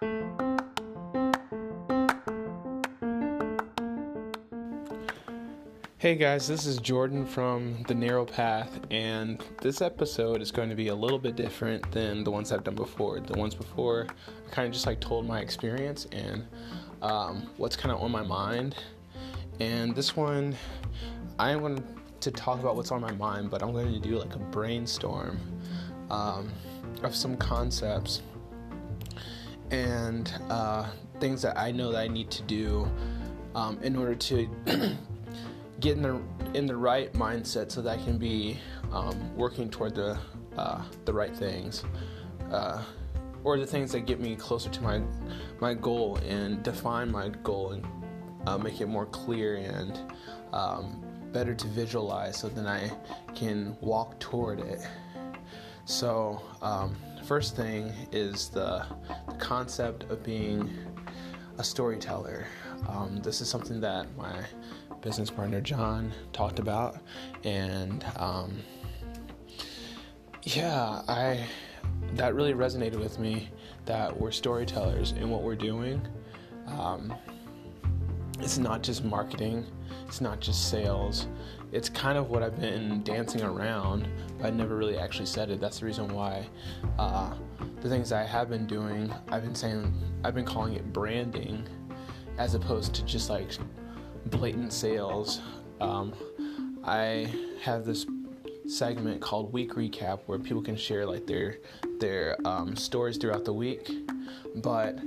Hey guys, this is Jordan from The Narrow Path, and this episode is going to be a little bit different than the ones I've done before. The ones before, I kind of just like told my experience and um, what's kind of on my mind. And this one, I am going to talk about what's on my mind, but I'm going to do like a brainstorm um, of some concepts and uh, things that I know that I need to do um, in order to. get in the in the right mindset so that I can be um, working toward the uh, the right things, uh, or the things that get me closer to my my goal and define my goal and uh, make it more clear and um, better to visualize, so then I can walk toward it. So um, first thing is the, concept of being a storyteller. Um, this is something that my business partner John talked about, and um, yeah, I that really resonated with me that we're storytellers in what we're doing. Um, it's not just marketing, it's not just sales. It's kind of what I've been dancing around, but I never really actually said it. That's the reason why uh, the things I have been doing, I've been saying, I've been calling it branding as opposed to just like blatant sales. Um, I have this segment called Week Recap where people can share like their their um, stories throughout the week, but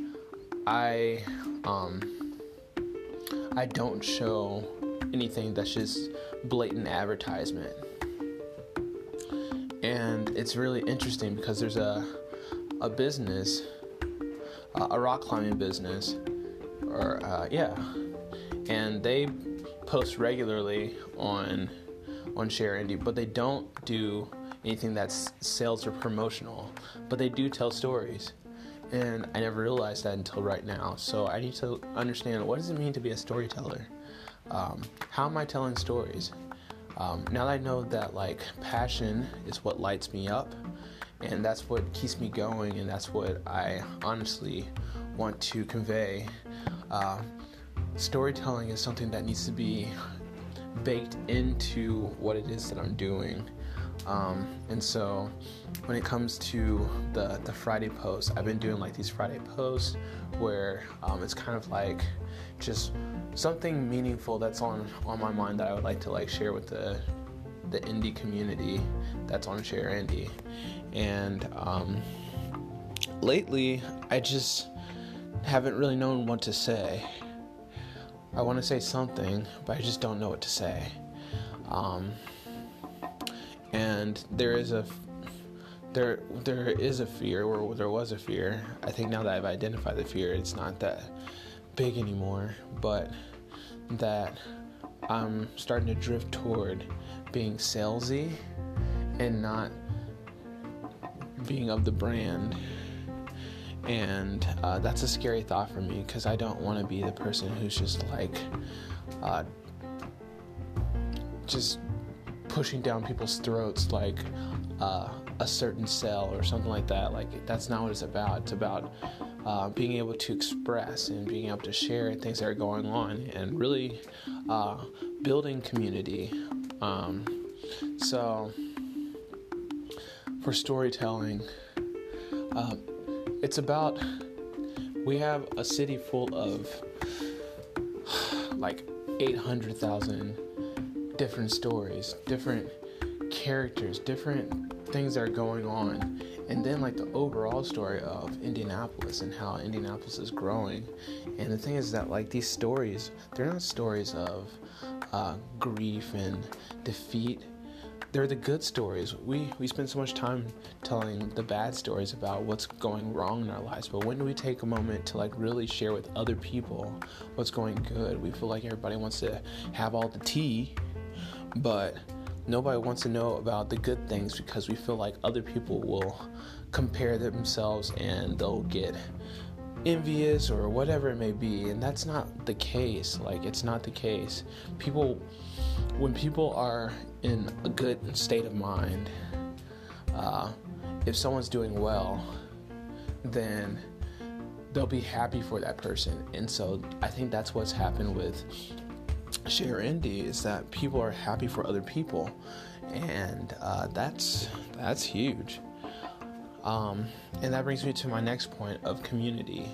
I um, I don't show anything that's just blatant advertisement. And it's really interesting because there's a a business, uh, a rock climbing business, or uh, yeah, and they post regularly on on ShareIndy, but they don't do anything that's sales or promotional, but they do tell stories. And I never realized that until right now. So I need to understand what does it mean to be a storyteller? Um, how am I telling stories? Um, now that I know that like passion is what lights me up, and that's what keeps me going, and that's what I honestly want to convey. Uh, storytelling is something that needs to be baked into what it is that I'm doing. Um, and so when it comes to the, the Friday posts, I've been doing like these Friday posts where um, it's kind of like just something meaningful that's on, on my mind that I would like to like share with the, the indie community that's on ShareIndy. And um, lately, I just haven't really known what to say. I want to say something, but I just don't know what to say. Um, and there is a there there is a fear, or there was a fear. I think now that I've identified the fear, it's not that big anymore, but that I'm starting to drift toward being salesy and not being of the brand and uh, that's a scary thought for me because I don't want to be the person who's just like, uh, just pushing down people's throats like uh, a certain cell or something like that. Like that's not what it's about. It's about uh, being able to express and being able to share things that are going on and really uh, building community. Um, so for storytelling. Uh, it's about we have a city full of like 800,000 different stories, different characters, different things that are going on. And then, like, the overall story of Indianapolis and how Indianapolis is growing. And the thing is that, like, these stories, they're not stories of uh, grief and defeat they're the good stories. We we spend so much time telling the bad stories about what's going wrong in our lives, but when do we take a moment to like really share with other people what's going good? We feel like everybody wants to have all the tea, but nobody wants to know about the good things because we feel like other people will compare themselves and they'll get envious or whatever it may be and that's not the case like it's not the case people when people are in a good state of mind, uh, if someone's doing well, then they'll be happy for that person. And so I think that's what's happened with ShareIndy is that people are happy for other people, and uh, that's that's huge. Um, and that brings me to my next point of community.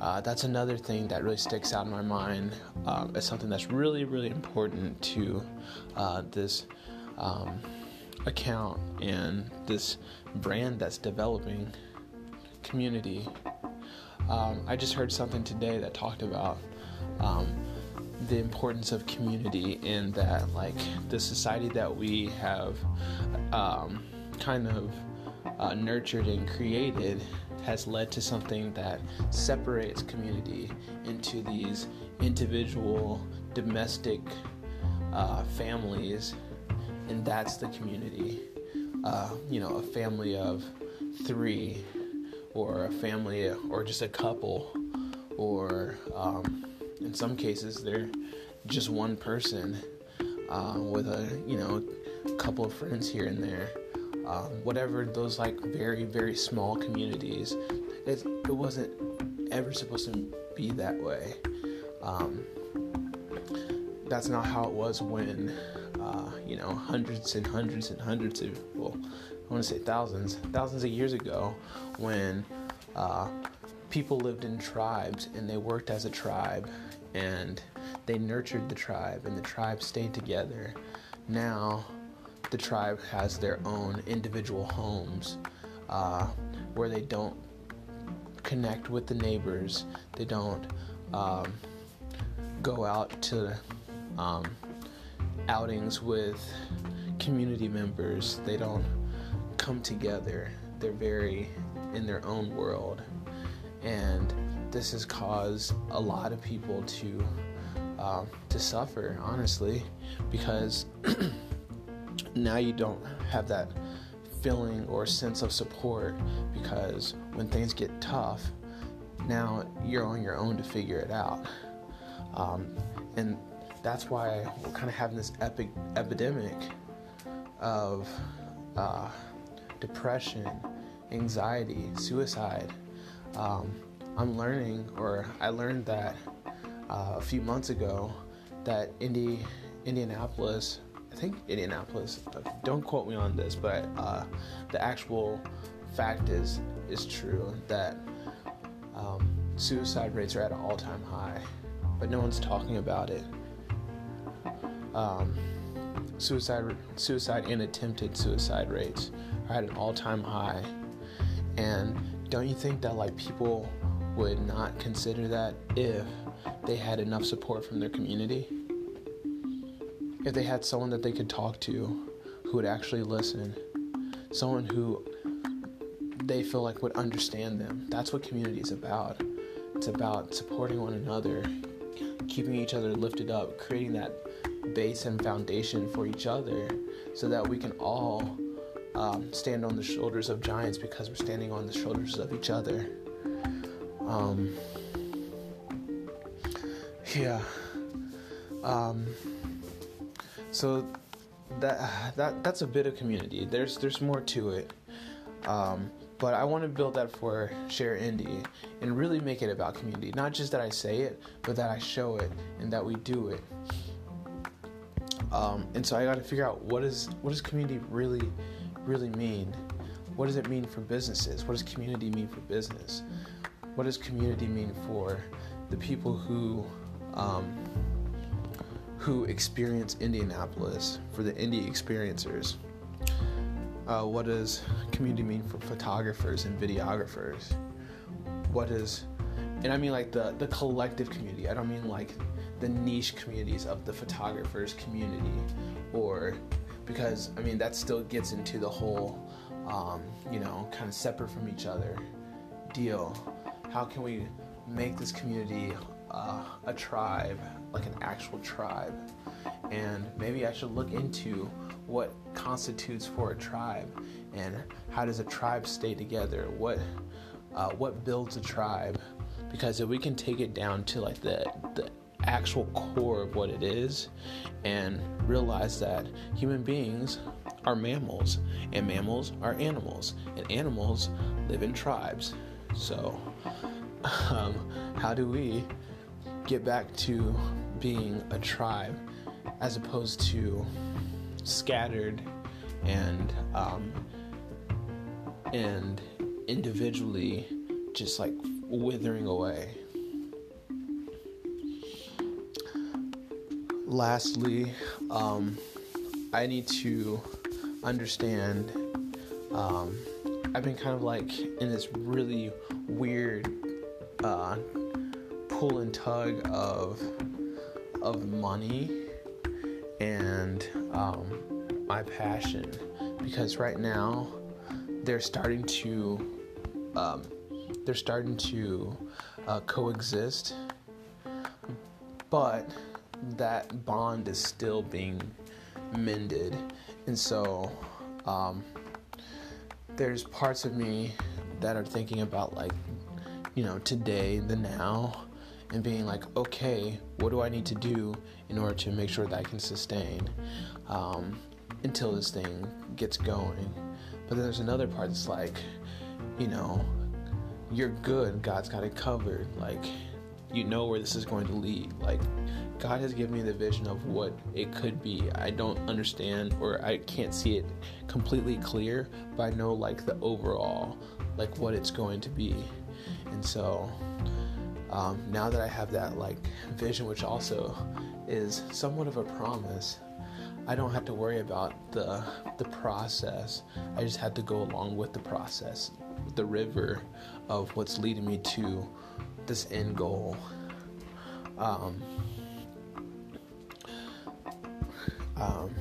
Uh, that's another thing that really sticks out in my mind um, as something that's really, really important to uh, this um, account and this brand that's developing community. Um, I just heard something today that talked about um, the importance of community in that, like, the society that we have um, kind of uh, nurtured and created has led to something that separates community into these individual domestic uh, families, and that's the community. Uh, you know, a family of three, or a family, or just a couple, or um, in some cases, they're just one person uh, with a you know couple of friends here and there. Um, whatever those like very very small communities it, it wasn't ever supposed to be that way. Um, that's not how it was when uh, you know hundreds and hundreds and hundreds of well i want to say thousands thousands of years ago when uh, people lived in tribes and they worked as a tribe and they nurtured the tribe and the tribe stayed together now the tribe has their own individual homes uh, where they don't connect with the neighbors. They don't um, go out to um, outings with community members. They don't come together. They're very in their own world. And this has caused a lot of people to um, to suffer, honestly, because now you don't have that feeling or sense of support because when things get tough, now you're on your own to figure it out. Um, and that's why we're kind of having this epic epidemic of uh, depression, anxiety, suicide. Um, I'm learning, or I learned that uh, a few months ago, that Indy, Indianapolis I think Indianapolis. Don't quote me on this, but uh, the actual fact is is true that um, suicide rates are at an all-time high, but no one's talking about it. Um, suicide, suicide, and attempted suicide rates are at an all-time high, and don't you think that like people would not consider that if they had enough support from their community? if they had someone that they could talk to who would actually listen, someone who they feel like would understand them. That's what community is about. It's about supporting one another, keeping each other lifted up, creating that base and foundation for each other so that we can all um, stand on the shoulders of giants because we're standing on the shoulders of each other. Um, yeah. Um, so that that that's a bit of community. There's there's more to it. Um, but I want to build that for ShareIndy and really make it about community. Not just that I say it, but that I show it and that we do it. Um, and so I got to figure out what is what does community really really mean? What does it mean for businesses? What does community mean for business? What does community mean for the people who um, who experience Indianapolis, for the indie experiencers. Uh, what does community mean for photographers and videographers? What is, and I mean like the, the collective community. I don't mean like the niche communities of the photographers community, or because I mean that still gets into the whole, um, you know, kind of separate from each other deal. How can we make this community uh, a tribe, like an actual tribe. And maybe I should look into what constitutes for a tribe and how does a tribe stay together? What uh, what builds a tribe? Because if we can take it down to like the the actual core of what it is and realize that human beings are mammals and mammals are animals and animals live in tribes. So um, how do we get back to being a tribe as opposed to scattered and um, and individually just like withering away. Lastly, um, I need to understand. Um, I've been kind of like in this really weird uh, pull and tug of of money and um, my passion because right now they're starting to um, they're starting to uh, coexist, but that bond is still being mended, and so um, there's parts of me that are thinking about like you know today, the now, and being like, okay, what do I need to do in order to make sure that I can sustain um, until this thing gets going? But then there's another part that's like, you know, you're good. God's got it covered. Like, you know where this is going to lead. Like, God has given me the vision of what it could be. I don't understand or I can't see it completely clear, but I know like the overall, like what it's going to be. And so um, now that I have that like vision, which also is somewhat of a promise, I don't have to worry about the the process. I just have to go along with the process, the river of what's leading me to this end goal. Um, um,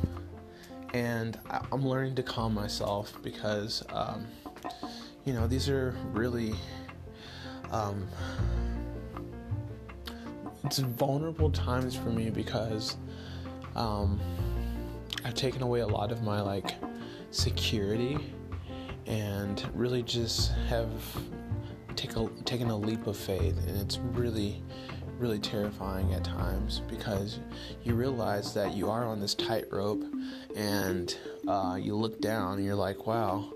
and I, am learning to calm myself because, um, you know, these are really, um, it's vulnerable times for me because, um, I've taken away a lot of my like security and really just have take a, taken a leap of faith. And it's really really terrifying at times because you realize that you are on this tightrope and uh, you look down and you're like wow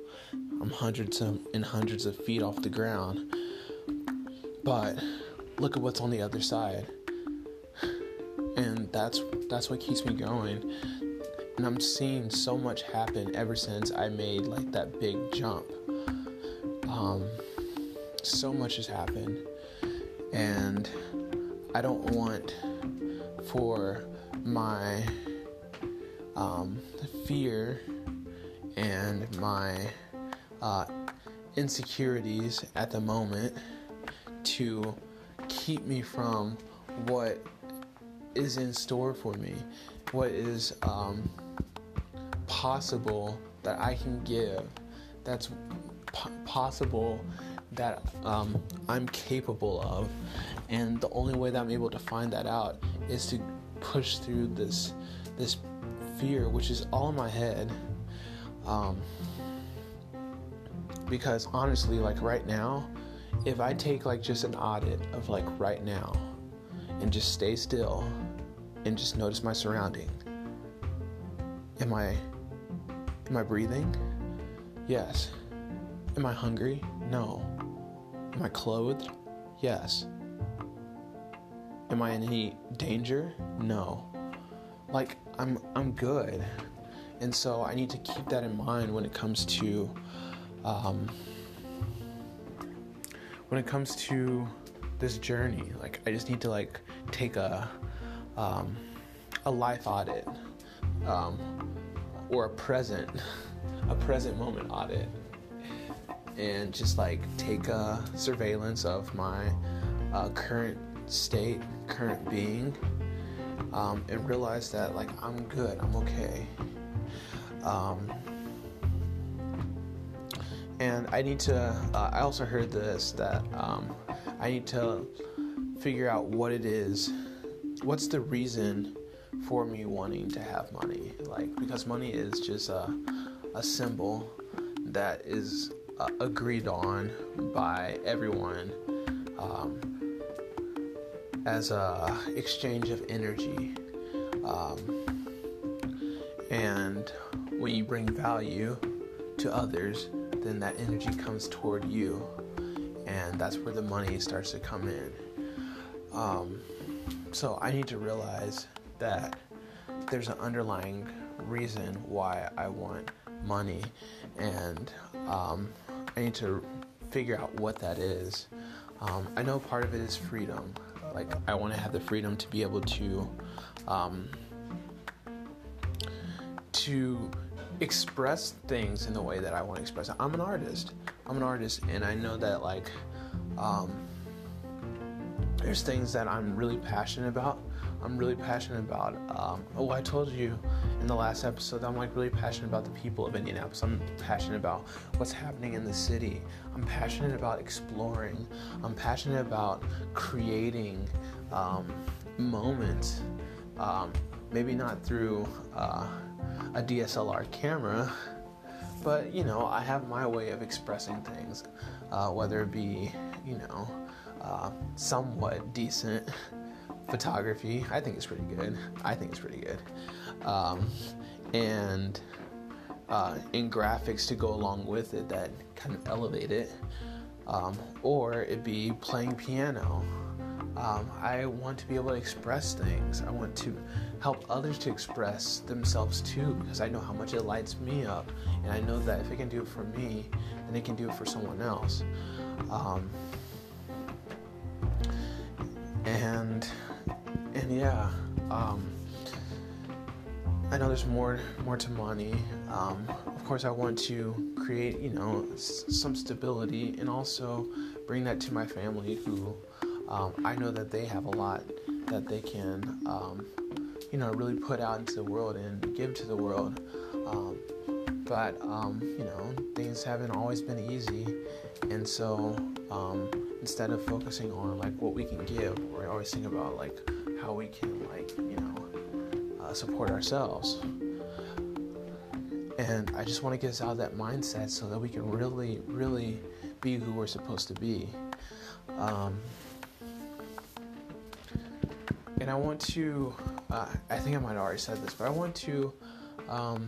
i'm hundreds of, and hundreds of feet off the ground. But look at what's on the other side. And that's that's what keeps me going. And I'm seeing so much happen ever since I made like that big jump. Um, so much has happened, and I don't want for my um, fear and my uh, insecurities at the moment to keep me from what is in store for me, what is um, possible that I can give, that's p- possible that um, I'm capable of. And the only way that I'm able to find that out is to push through this this fear, which is all in my head. Um, because honestly, like right now, if I take like just an audit of like right now and just stay still and just notice my surrounding, am I Am I breathing? Yes. Am I hungry? No. Am I clothed? Yes. Am I in any danger? No. Like I'm I'm good. And so I need to keep that in mind when it comes to um, when it comes to this journey. Like I just need to like take a um, a life audit. Um, or a present, a present moment audit, and just like take a surveillance of my uh, current state, current being, um, and realize that like I'm good, I'm okay. Um, and I need to. Uh, I also heard this that um, I need to figure out what it is. What's the reason for me wanting to have money. Like, because money is just a, a symbol that is uh, agreed on by everyone um, as a exchange of energy. Um, and when you bring value to others, then that energy comes toward you. and that's where the money starts to come in. Um, so I need to realize that there's an underlying reason why I want money, and um, I need to figure out what that is. Um, I know part of it is freedom. Like, I want to have the freedom to be able to. Um, to express things in the way that I want to express. I'm an artist. I'm an artist, and I know that like um, there's things that I'm really passionate about. I'm really passionate about. Um, oh, I told you in the last episode I'm like really passionate about the people of Indianapolis. I'm passionate about what's happening in the city. I'm passionate about exploring. I'm passionate about creating um, moments. Um, maybe not through. Uh, a DSLR camera, but you know, I have my way of expressing things, uh, whether it be, you know, uh, somewhat decent photography. I think it's pretty good. I think it's pretty good. Um, and uh, in graphics to go along with it that kind of elevate it. Um, or it be playing piano. Um, I want to be able to express things. I want to help others to express themselves too because I know how much it lights me up. And I know that if it can do it for me, then it can do it for someone else. Um, and and yeah, um, I know there's more more to money. Um, of course, I want to create you know s- some stability and also bring that to my family who um, I know that they have a lot that they can um, you know, really put out into the world and give to the world. Um, but um, you know, things haven't always been easy, and so instead of focusing on like what we can give, we always think about like how we can like you know uh, support ourselves. And I just want to get us out of that mindset so that we can really, really be who we're supposed to be. Um, and I want to, uh, I think I might have already said this, but I want to um,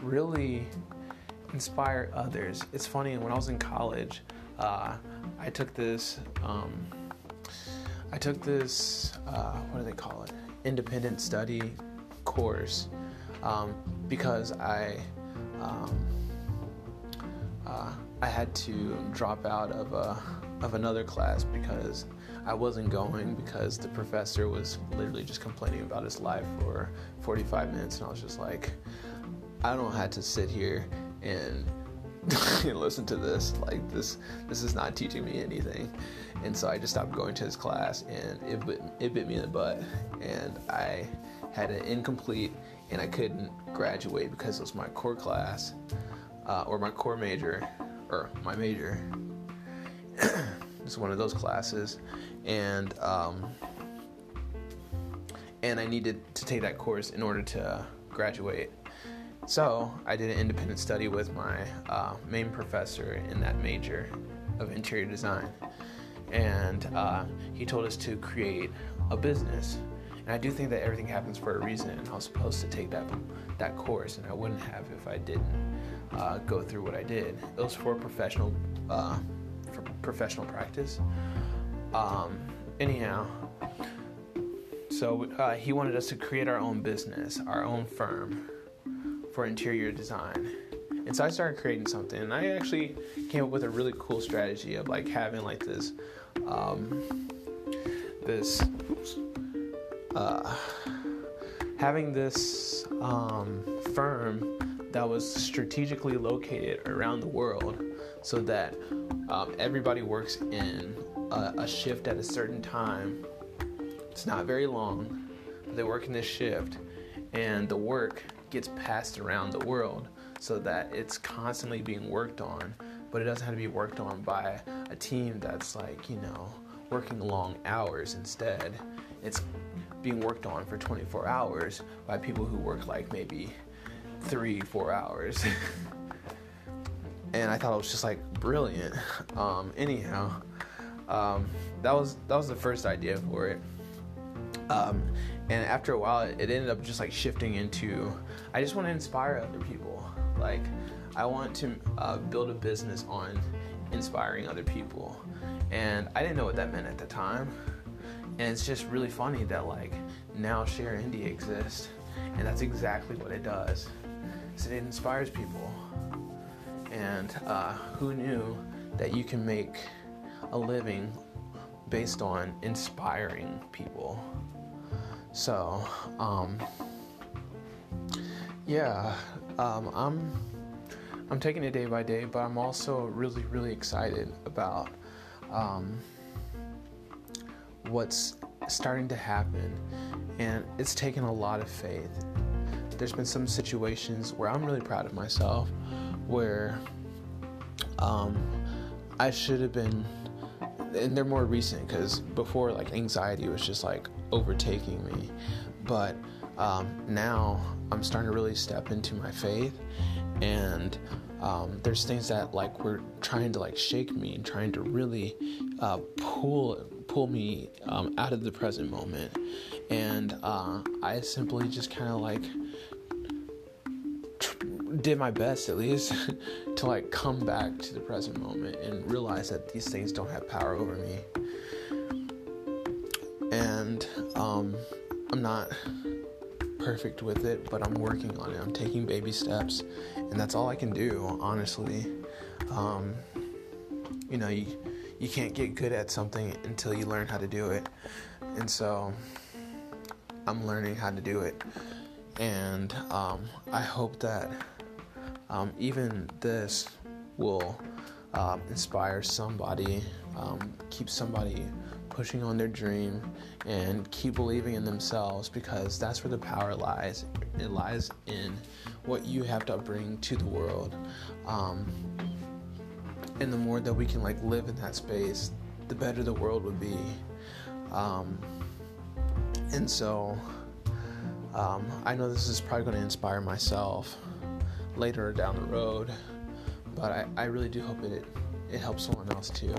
really inspire others. It's funny, when I was in college, uh, I took this, um, I took this, uh, what do they call it? Independent study course um, because I, um, uh, I had to drop out of a, of another class because I wasn't going because the professor was literally just complaining about his life for 45 minutes, and I was just like, I don't have to sit here and listen to this. Like this, this is not teaching me anything. And so I just stopped going to his class, and it bit, it bit me in the butt, and I had an incomplete, and I couldn't graduate because it was my core class, uh, or my core major, or my major. it's one of those classes, and um, and I needed to take that course in order to graduate. So I did an independent study with my uh, main professor in that major of interior design, and uh, he told us to create a business. And I do think that everything happens for a reason. And I was supposed to take that that course, and I wouldn't have if I didn't uh, go through what I did. It was for professional uh, for professional practice. Um, anyhow, so uh, he wanted us to create our own business, our own firm for interior design. And so I started creating something, and I actually came up with a really cool strategy of like having like this, um, this, uh, having this um, firm that was strategically located around the world, so that um, everybody works in a, a shift at a certain time. It's not very long. They work in this shift, and the work gets passed around the world so that it's constantly being worked on. But it doesn't have to be worked on by a team that's like, you know, working long hours instead. It's being worked on for 24 hours by people who work like maybe three, four hours. and I thought it was just like brilliant. Um, anyhow, um, that was that was the first idea for it. Um, and after a while, it ended up just like shifting into I just want to inspire other people. Like I want to uh, build a business on inspiring other people. And I didn't know what that meant at the time. And it's just really funny that like now ShareIndy exists, and that's exactly what it does. Is it inspires people. And uh, who knew that you can make a living based on inspiring people? So, um, yeah, um, I'm I'm taking it day by day, but I'm also really really excited about um, what's starting to happen, and it's taken a lot of faith. There's been some situations where I'm really proud of myself, where um, I should have been, and they're more recent because before like anxiety was just like overtaking me, but um, now I'm starting to really step into my faith, and um, there's things that like were trying to like shake me and trying to really uh, pull pull me um, out of the present moment, and uh, I simply just kind of like did my best at least to like come back to the present moment and realize that these things don't have power over me and um, i'm not perfect with it, but I'm working on it. I'm taking baby steps, and that's all I can do, honestly. Um, you know, you, you can't get good at something until you learn how to do it. And so I'm learning how to do it. And um, I hope that um, even this will um, inspire somebody, um, keep somebody pushing on their dream and keep believing in themselves because that's where the power lies. It lies in what you have to bring to the world. Um, and the more that we can like live in that space, the better the world would be. Um, and so I know this is probably going to inspire myself later down the road, but I, I really do hope it, it helps someone else too.